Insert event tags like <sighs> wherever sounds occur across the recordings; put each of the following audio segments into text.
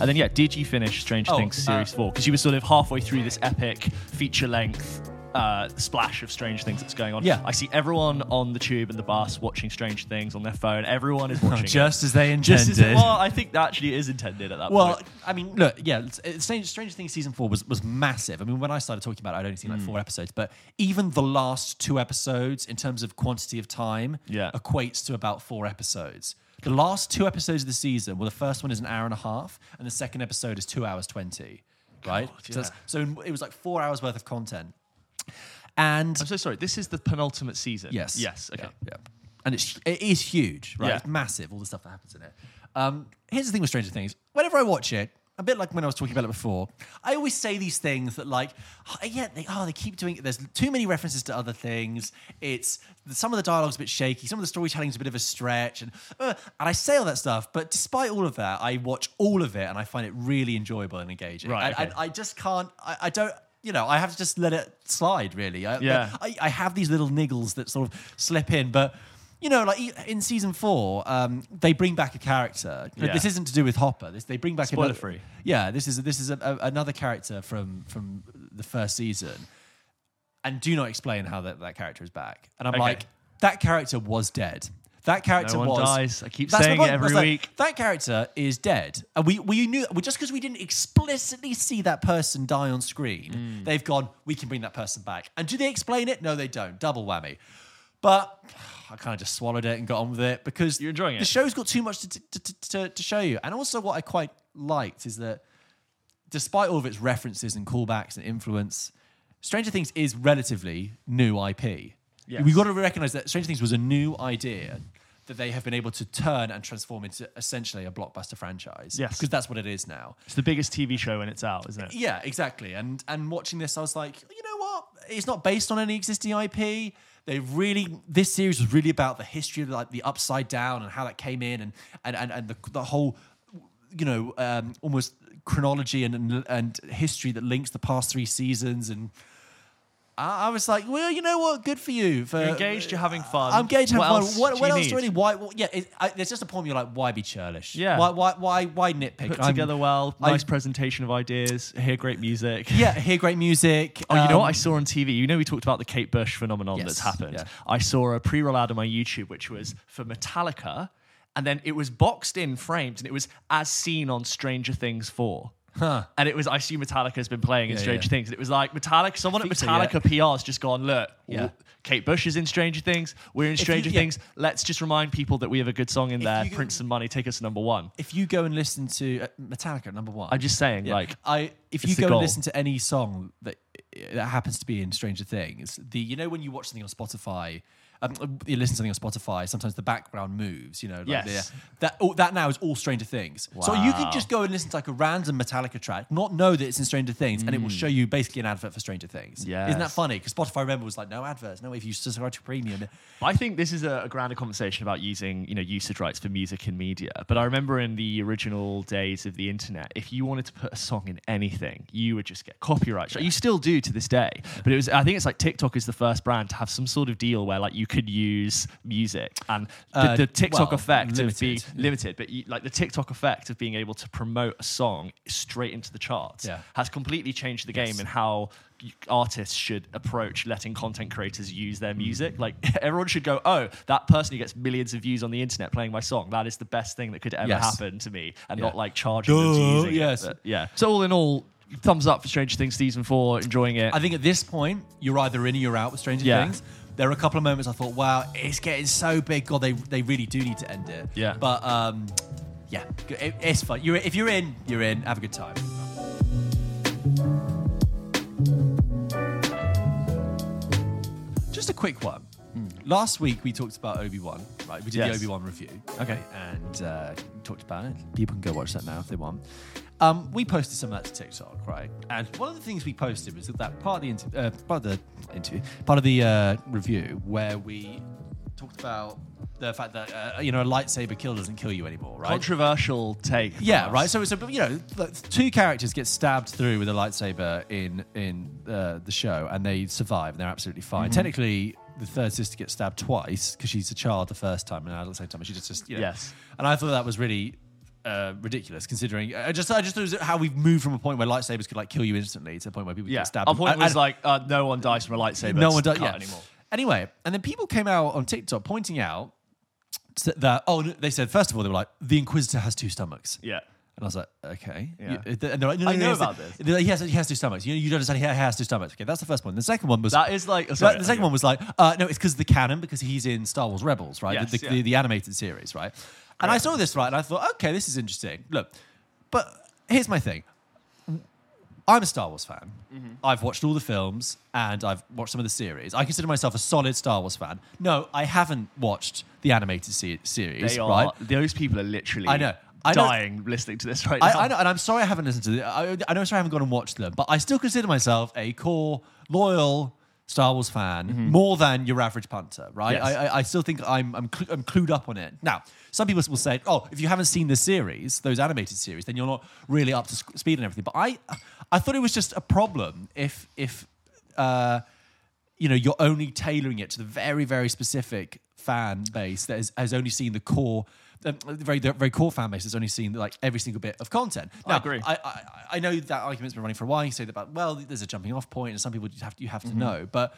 And then, yeah, did you finish Stranger Oh, Things uh, series four? Because you were sort of halfway through this epic feature length. Uh, splash of Strange Things that's going on. Yeah. I see everyone on the tube and the bus watching Strange Things on their phone. Everyone is watching. it. <laughs> Just as they Just intended. as, well, I think that actually is intended at that point. Well, point. I mean, look, yeah, strange, Stranger Things season four was, was massive. I mean, when I started talking about it, I'd only seen like Hmm. four episodes, but even the last two episodes, in terms of quantity of time, Yeah. equates to about four episodes. The last two episodes of the season, well, the first one is an hour and a half, and the second episode is two hours 20, right? so, so it was like four hours worth of content. And I'm so sorry. This is the penultimate season. Yes. Yes. Okay. Yeah. yeah. And it's it is huge, right? Yeah. It's massive, all the stuff that happens in it. Um, here's the thing with Stranger Things. Whenever I watch it, a bit like when I was talking about it before, I always say these things that like, oh, yeah, they oh they keep doing it. There's too many references to other things. It's some of the dialogue's a bit shaky, some of the storytelling's a bit of a stretch, and uh, and I say all that stuff. But despite all of that, I watch all of it and I find it really enjoyable and engaging. Right, And, okay. and I just can't. I, I don't. You know, I have to just let it slide. Really. I, Yeah. I, I have these little niggles that sort of slip in, but you know, like in season four, um, they bring back a character. Yeah. This isn't to do with Hopper. This they bring back Spoiler another, free. Yeah, this is this is a, a- another character from from the first season, and do not explain how that, that character is back. And I'm Okay. like, that character was dead. That character No one was. dies. I keep saying it every like, week. that character is dead, and we we knew just because we didn't explicitly see that person die on screen, Mm. they've gone. We can bring that person back. And do they explain it? No, they don't. Double whammy. But <sighs> I kind of just swallowed it and got on with it because You're enjoying it. The show's got too much to, to, to, to, to show you, and also what I quite liked is that despite all of its references and callbacks and influence, Stranger Things is relatively new IP. Yes. We've got to recognize that Stranger Things was a new idea that they have been able to turn and transform into essentially a blockbuster franchise. Yes. Because that's what it is now. It's the biggest TV show when it's out, isn't it? Yeah, exactly. And and watching this, I was like, you know what? It's not based on any existing IP. They really this series was really about the history of like the upside down and how that came in and and and, and the, the whole you know um, almost chronology and, and and history that links the past three seasons and. I I was like, well, you know what? Good for you. For, You're engaged, you're having fun. I'm engaged, What having else fun. What, do what you else do I need? Why? yeah, it, I, there's just a point. You're like, why be churlish? Yeah. Why? Why? Why? Why nitpick? Put I'm- together well, I- nice presentation of ideas, hear great music. <laughs> Yeah, hear great music. Oh, you know what I um, saw on TV? You know, we talked about the Kate Bush phenomenon Yes, that's happened. yeah. I saw a pre roll ad on my YouTube, which was for Metallica, and then it was boxed in, framed, and it was as seen on Stranger Things 4. Huh. And it was, I assume Metallica's been playing in Yeah, Stranger yeah. Things. And it was like, Metallica, someone at Metallica PR's just gone, look, Yeah. Kate Bush is in Stranger Things. We're in you- Stranger yeah. Things. Let's just remind people that we have a good song in there. go- Print some money, take us to number one. If you go and listen to uh, Metallica, number one. I'm just saying, Yeah. like, I if you go goal. and listen to any song that that happens to be in Stranger Things, the you know when you watch something on Spotify, um, you listen to something on Spotify, sometimes the background moves. You know, like Yes. that oh, that now is all Stranger Things. So you can just go and listen to like a random Metallica track, not know that it's in Stranger Things, and it will Mm. show you basically an advert for Stranger Things. isn't that funny? Because Spotify remember was like no adverts, no if you subscribe to premium. I think this is a, a grander conversation about using, you know, usage rights for music and media. But I remember in the original days of the internet, if you wanted to put a song in anything, you would just get copyright. strike. You still do to this day. But it was, I think it's like TikTok is the first brand to have some sort of deal where like you could use music and the, Uh, the TikTok well, effect of limited. being limited, but you, like the TikTok effect of being able to promote a song straight into the charts Yeah. has completely changed the game in how artists should approach letting content creators use their music. Like <laughs> everyone should go, oh, that person who gets millions of views on the internet playing my song, that is the best thing that could ever Yes. happen to me, and Yeah. not like charging them to Duh, using yes. it. But, yeah. So all in all, thumbs up for Stranger Things season four, enjoying it. I think at this point, you're either in or you're out with Stranger Yeah. Things. There are a couple of moments I thought, wow, it's getting so big. God, they, they really do need to end it. Yeah. But um, yeah, it, it's fun. You're, if you're in, you're in. Have a good time. Just a quick one. Last week we talked about Obi Wan, right? We did Yes. the Obi Wan review. Okay. And uh, talked about it. People can go watch that now if they want. Um, we posted some of that to TikTok, right? And one of the things we posted was that part of the inter- uh, part of the interview, part of the uh, review, where we talked about the fact that uh, you know a lightsaber kill doesn't kill you anymore, right? Controversial take. Yeah, right. So, it's so you know, two characters get stabbed through with a lightsaber in in uh, the show, and they survive, and they're absolutely fine. Mm-hmm. Technically, the third sister gets stabbed twice because she's a child the first time, and at the same time, she just just you know. Yes. And I thought that was really uh, ridiculous considering I just I just thought it was how we've moved from a point where lightsabers could like kill you instantly to a point where people Yeah. get stabbed. Our point And- was and- like uh, no one dies from a lightsaber. no one does cut yeah. anymore. Anyway, and then people came out on TikTok pointing out that oh they said first of all they were like the Inquisitor has two stomachs. Yeah. And I was like, okay. Yeah. You- And they're like, no, no, I no, know about this. like, He has, he has two stomachs. You, you don't understand. He has two stomachs. Okay, that's the first one. The second one was That is like- oh, the- sorry, the second okay. one was like, uh, no, it's because of the canon because he's in Star Wars Rebels, right? Yes, the, the, yeah. the, the animated series, right? And I saw this right, and I thought, okay, this is interesting. Look, but here's my thing. I'm a Star Wars fan. Mm-hmm. I've watched all the films and I've watched some of the series. I consider myself a solid Star Wars fan. No, I haven't watched the animated se- series, They are. right? Those people are literally. I know. I dying listening to this right now. I, I know, and I'm sorry I haven't listened to it. I, I know, sorry I haven't gone and watched them, but I still consider myself a core, loyal Star Wars fan more than your average punter, right? Mm-hmm. Yes. I, I, I still think I'm, I'm, cl- I'm clued up on it. Now, some people will say, oh, if you haven't seen the series, those animated series, then you're not really up to sc- speed and everything. But I, I thought it was just a problem if, if, uh, you know, you're only tailoring it to the very, very specific fan base that has, has only seen the core, um, the very, very core fan base has only seen like every single bit of content. I agree. I, I, I know that argument's been running for a while. You say that about well, there's a jumping off point, and some people you have to, you have to Mm-hmm. know, but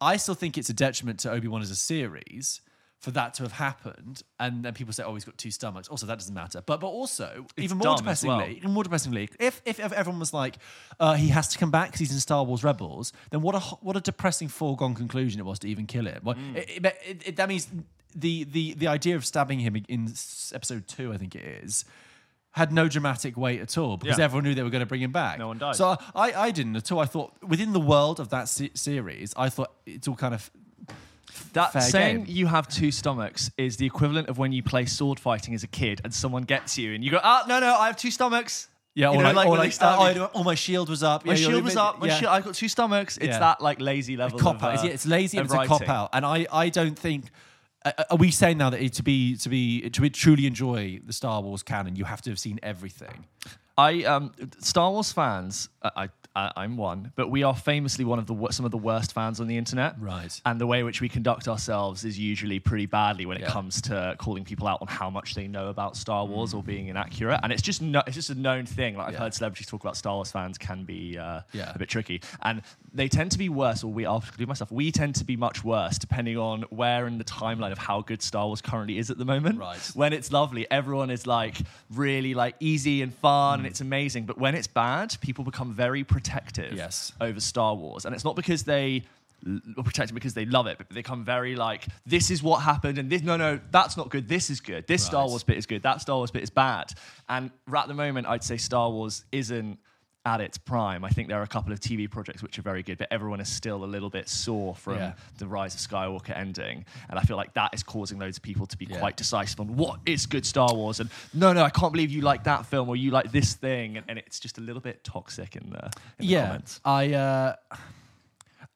I still think it's a detriment to Obi Wan as a series. For that to have happened, and then people say, "Oh, he's got two stomachs." Also, that doesn't matter. But but also, even more as well. depressingly, even more depressingly, if, if if everyone was like, uh, he has to come back because he's in Star Wars Rebels, then what a what a depressing foregone conclusion it was to even kill him. Well, Mm. it- it- it- it- that means the the the idea of stabbing him in episode two, I think it is. Had no dramatic weight at all because Yeah. everyone knew they were going to bring him back. No one died. So I, I didn't at all. I thought within the world of that se- series, I thought it's all kind of That Fair saying game. you have two stomachs is the equivalent of when you play sword fighting as a kid and someone gets you and you go, ah, no, no, I have two stomachs. yeah. You Or know, like, or when they like stab you. oh, oh, my shield was up. My Yeah, shield was up. My yeah. shield, I've got two stomachs. It's Yeah. that like lazy level. cop of, out. uh, It's, it's lazy and of it's a cop out. And I, I don't think. Uh, are we saying now that to be to be to truly enjoy the Star Wars canon, you have to have seen everything? I um, Star Wars fans. I, I I- I'm one, but we are famously one of the some of the worst fans on the internet. Right. And the way in which we conduct ourselves is usually pretty badly when it Yeah. comes to calling people out on how much they know about Star Wars or being inaccurate. And it's just no, it's just a known thing. Like I've Yeah. heard celebrities talk about Star Wars fans can be uh, Yeah. a bit tricky, and they tend to be worse. Or we, I'll do myself. We tend to be much worse depending on where in the timeline of how good Star Wars currently is at the moment. Right. When it's lovely, everyone is like really like easy and fun, Mm. It's amazing. But when it's bad, people become very protective Yes. over Star Wars, and it's not because they l- are protected because they love it, but they become very like, this is what happened, and this no, no, that's not good. This is good. This Star Right. Wars bit is good. That Star Wars bit is bad. And right at the moment, I'd say Star Wars isn't at its prime. I think there are a couple of TV projects which are very good, but everyone is still a little bit sore from Yeah. the Rise of Skywalker ending, and I feel like that is causing loads of people to be Yeah. quite decisive on what is good Star Wars, and no, no, I can't believe you like that film or you like this thing, and, and it's just a little bit toxic in the, in the yeah, comments. I. Uh,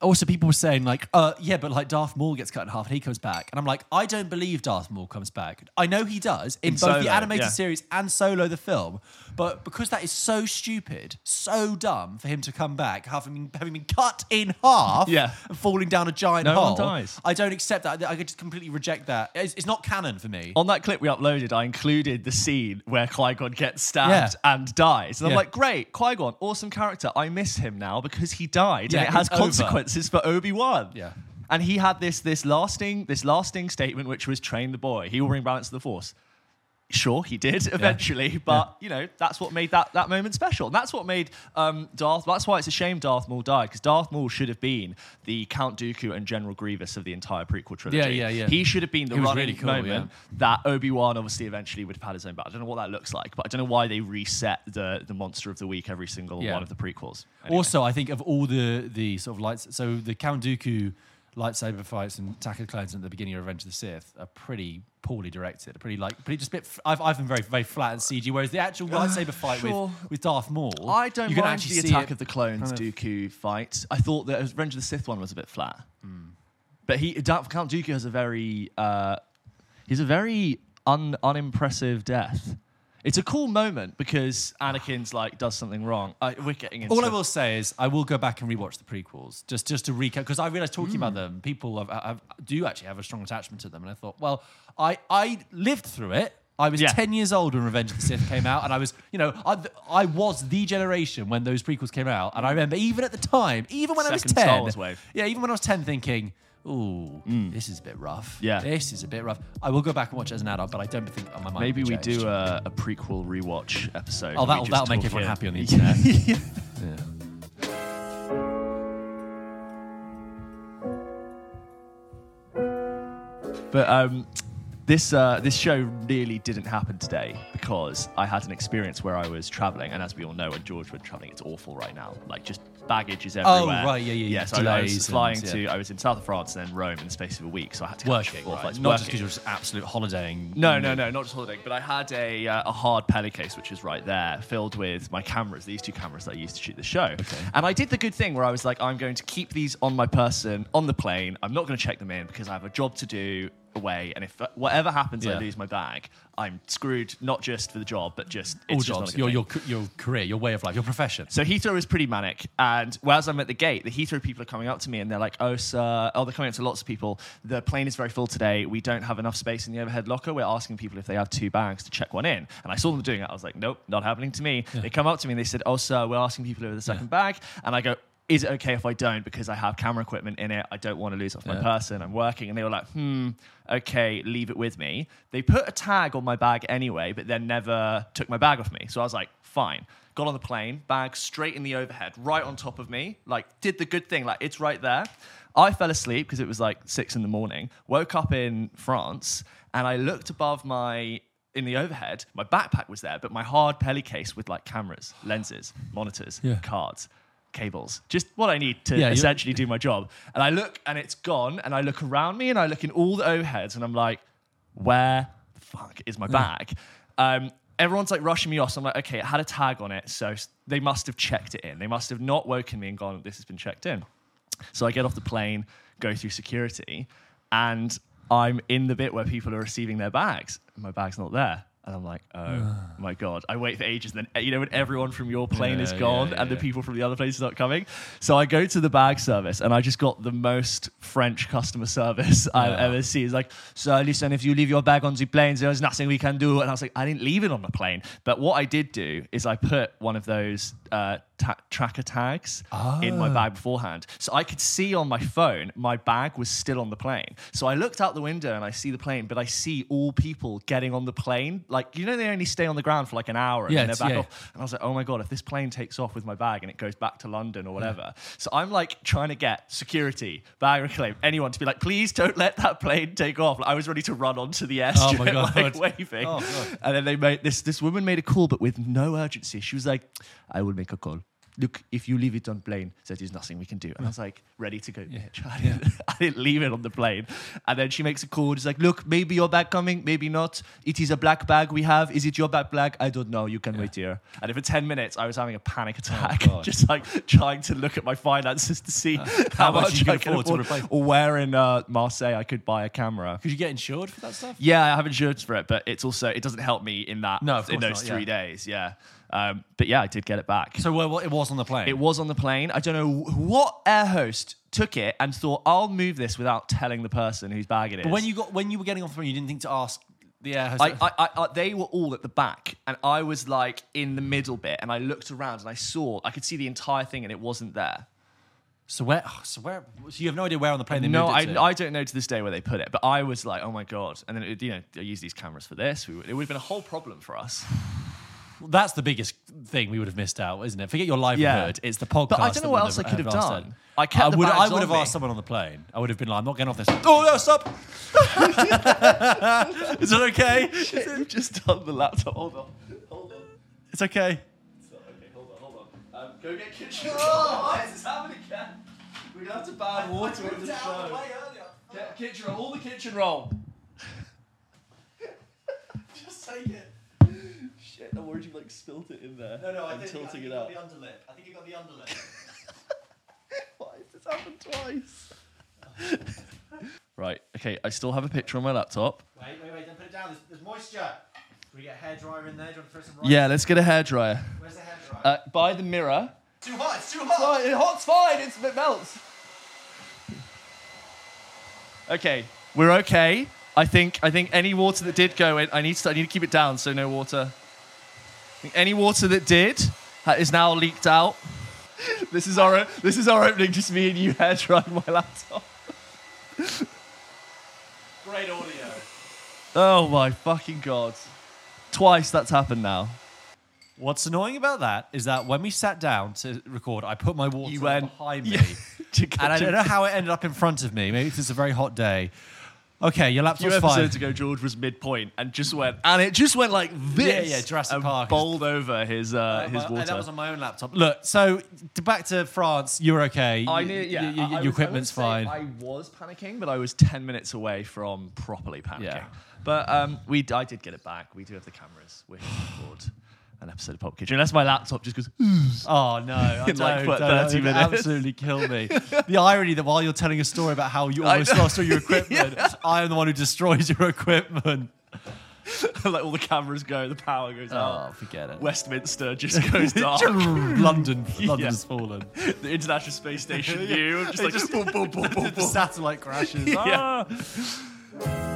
also, people were saying like, uh, yeah, but like Darth Maul gets cut in half and he comes back, and I'm like, I don't believe Darth Maul comes back. I know he does in, In both Solo, the animated yeah. series and Solo the film, but because that is so stupid, so dumb for him to come back, having having been cut in half, Yeah. and falling down a giant No one hole. dies. I don't accept that. I could just completely reject that. It's, it's not canon for me. On that clip we uploaded, I included the scene where Qui Gon gets stabbed Yeah. and dies. And I'm Yeah. like, great, Qui Gon, awesome character. I miss him now because he died. Yeah, and it has it's over. consequences for Obi Wan. Yeah. And he had this this lasting this lasting statement, which was train the boy. He will bring balance to the Force. Sure, he did eventually, but you know that's what made that, that moment special. And that's what made um, Darth. That's why it's a shame Darth Maul died because Darth Maul should have been the Count Dooku and General Grievous of the entire prequel trilogy. Yeah, yeah, yeah. He should have been the running really cool, moment that Obi Wan obviously eventually would have had his own battle. I don't know what that looks like, but I don't know why they reset the the monster of the week every single Yeah. one of the prequels. Anyway. Also, I think of all the the sort of lights, so the Count Dooku lightsaber fights and Attack of the Clones at the beginning of Revenge of the Sith are pretty poorly directed. Pretty like pretty just a bit. I've I've been very very flat and CG. Whereas the actual lightsaber fight sure. with with Darth Maul, I don't you can mind actually the Attack of the Clones kind of- Dooku fight. I thought that Revenge of the Sith one was a bit flat, Hmm. but he Count Dooku has a very uh, he's a very un, unimpressive death. It's a cool moment because Anakin's like does something wrong. I, we're getting into All I will say is I will go back and rewatch the prequels just just to recap because I realized talking Hmm. about them, people have, have, do actually have a strong attachment to them, and I thought, well, I I lived through it. I was Yeah. 10 years old when Revenge of the Sith came out, and I was, you know, I, I was the generation when those prequels came out. And I remember even at the time, even when I was Second 10, Star Wars wave. yeah, even when I was 10, thinking, ooh, this is a bit rough. Yeah. This is a bit rough. I will go back and watch it as an adult, but I don't think my mind Maybe we do a, a prequel rewatch episode. Oh, that'll, that'll make everyone happy on the <laughs> internet. yeah. <laughs> But um, this uh, this show really didn't happen today because I had an experience where I was traveling, and as we all know, when George went traveling, it's awful right now. Like just baggage is everywhere. Oh, right, yeah, yeah, yeah. Yeah, so I was and- flying yeah. to. I was in south of France and then Rome in the space of a week, so I had to Working, four right? flights. Not just because you're just absolute holidaying. No, no, no, not just holidaying. But I had a, uh, a hard Peli case, which is right there, filled with my cameras, these two cameras that I used to shoot the show. Okay. And I did the good thing where I was like, I'm going to keep these on my person on the plane. I'm not going to check them in because I have a job to do away. And if whatever happens, I Yeah. lose my bag, I'm screwed, not just for the job, but just All it's just not jobs, good your, thing. your, c- your career, your way of life, your profession. So Heathrow is pretty manic, and whereas I'm at the gate, the Heathrow people are coming up to me and they're like, "Oh, sir, oh, they're coming up to lots of people. The plane is very full today. We don't have enough space in the overhead locker. We're asking people if they have two bags to check one in." And I saw them doing it. I was like, "Nope, not happening to me." They come up to me and they said, "Oh, sir, we're asking people over the second bag," and I go. Is it okay if I don't because I have camera equipment in it? I don't want to lose off my Yeah. person. I'm working, and they were like, "Hmm, okay, leave it with me." They put a tag on my bag anyway, but then never took my bag off me. So I was like, "Fine." got on the plane, bag straight in the overhead, right on top of me, like did the good thing, like it's right there. I fell asleep because it was like six in the morning, woke up in France, and I looked above my in the overhead, my backpack was there, but my hard Peli case with like cameras, lenses, monitors, Yeah. cards, cables, just what I need to Yeah, essentially do my job. And I look and it's gone, and I look around me and I look in all the overheads, and I'm like, where the fuck is my bag? Um, everyone's like rushing me off. So I'm like, okay, it had a tag on it. So they must have checked it in. They must have not woken me and gone, this has been checked in. So I get off the plane, go through security, and I'm in the bit where people are receiving their bags. My bag's not there. And I'm like, oh <sighs> my God. I wait for ages. And then, you know, when everyone from your plane is gone yeah, and the yeah. people from the other places aren't coming. So I go to the bag service and I just got the most French customer service <laughs> I've ever seen. It's like, so listen, if you leave your bag on the plane, there's nothing we can do. And I was like, I didn't leave it on the plane. But what I did do is I put one of those uh, ta- tracker tags in my Ah. bag beforehand. So I could see on my phone my bag was still on the plane. So I looked out the window and I see the plane, but I see all people getting on the plane. Like, you know, they only stay on the ground for like an hour and Yeah, then they're back yeah. off. And I was like, oh my God, if this plane takes off with my bag and it goes back to London or whatever. So I'm like trying to get security, bag reclaim, anyone to be like, please don't let that plane take off. Like, I was ready to run onto the airstrip, Oh my <laughs> God. like waving. Oh, God. And then they made this, this woman made a call, but with no urgency. She was like, I will make a call. Look, if you leave it on plane, there is nothing we can do. And I was like, ready to go. bitch. <laughs> I, didn't, I didn't leave it on the plane. And then she makes a call. It's like, look, maybe your bag coming, maybe not. It is a black bag we have. Is it your black bag black? I don't know. You can wait here. And for 10 minutes, I was having a panic attack, <laughs> God. just like trying to look at my finances to see <laughs> how, how much you I can afford to afford, or where in uh, Marseille I could buy a camera. Could you get insured for that stuff? Yeah, I have insurance for it, but it's also it doesn't help me in that No, in those not, three yeah. days. Yeah, um, but yeah, I did get it back. So well, it was on the plane. it was on the plane. I don't know what air host took it and thought I'll move this without telling the person whose bag it is. But when you got when you were getting off the plane, you didn't think to ask the air I. I, I, I, they were all at the back, and I was like in the middle bit, and I looked around and I saw, I could see the entire thing, and it wasn't there. so where? So where? So you have no idea where on the plane they No, moved I, it to? I don't know to this day where they put it, but I was like, oh my god! And then it, you know, I use these cameras for this. We, it would have been a whole problem for us. That's the biggest thing we would have missed out, isn't it? Forget your live livelihood. It's the podcast. But I don't know what would else I could have asked done. it. I kept I the would. I would have me. asked someone on the plane. I would have been like, I'm not getting off this. Oh no, stop! <laughs> Is it okay? I've just done the laptop. Hold on. Hold on. It's okay. So, okay, hold on, hold on. Um, go get kitchen roll. <laughs> Why is this happening again? We're gonna have to ban water at the show. Get kitchen roll. All the kitchen roll. <laughs> just take it. Shit, I'm you like spilt it in there. No, no, I and tilting it up. the underlip. I think you got the underlip. <laughs> Why has this happened twice? <laughs> right. Okay. I still have a picture on my laptop. Wait, wait, wait! Don't put it down. There's, there's moisture. Can we get a hairdryer in there? Do you want to throw some? Yeah. Let's get a hairdryer. Where's the hairdryer? Uh, by the mirror. too hot. It's too Fine, it hot's fine. It's, it melts. Okay, we're okay. I think I think any water that did go in, I need to I need to keep it down so no water. I think any water that did ha- is now leaked out. This is our this is our opening. Just me and you hair drying my laptop. Great audio. Oh my fucking god! Twice that's happened now. What's annoying about that is that when we sat down to record, I put my water went behind <laughs> me. Yeah. And I don't know how it ended up in front of me. Maybe it's a very hot day. Okay, your A few laptop's fine. episodes ago, George was midpoint and just went, and it just went like this. Yeah, yeah, Jurassic and Park. bowled over his uh, Uh, his water. That was on my own laptop. Look, so to back to France, you're okay. I Y- knew, yeah. y- I- y- I your was- equipment's I would say fine. I was panicking, but I was ten minutes away from properly panicking. Yeah. But um, we, I did get it back. We do have the cameras. We're record an episode of Pop Kitchen, unless my laptop just goes. Oh no! <laughs> I In like, don't, what, don't, 30 it would minutes? Absolutely kill me. <laughs> the irony that while you're telling a story about how you I almost know. lost all your <laughs> equipment, I am the one who destroys your equipment. like all the cameras go, the power goes out. Oh, forget it. Westminster just goes dark. London, Yeah. London's fallen. the International Space Station view, just like just- boom, boom, boom, boom, the satellite crashes. Yeah. Ah.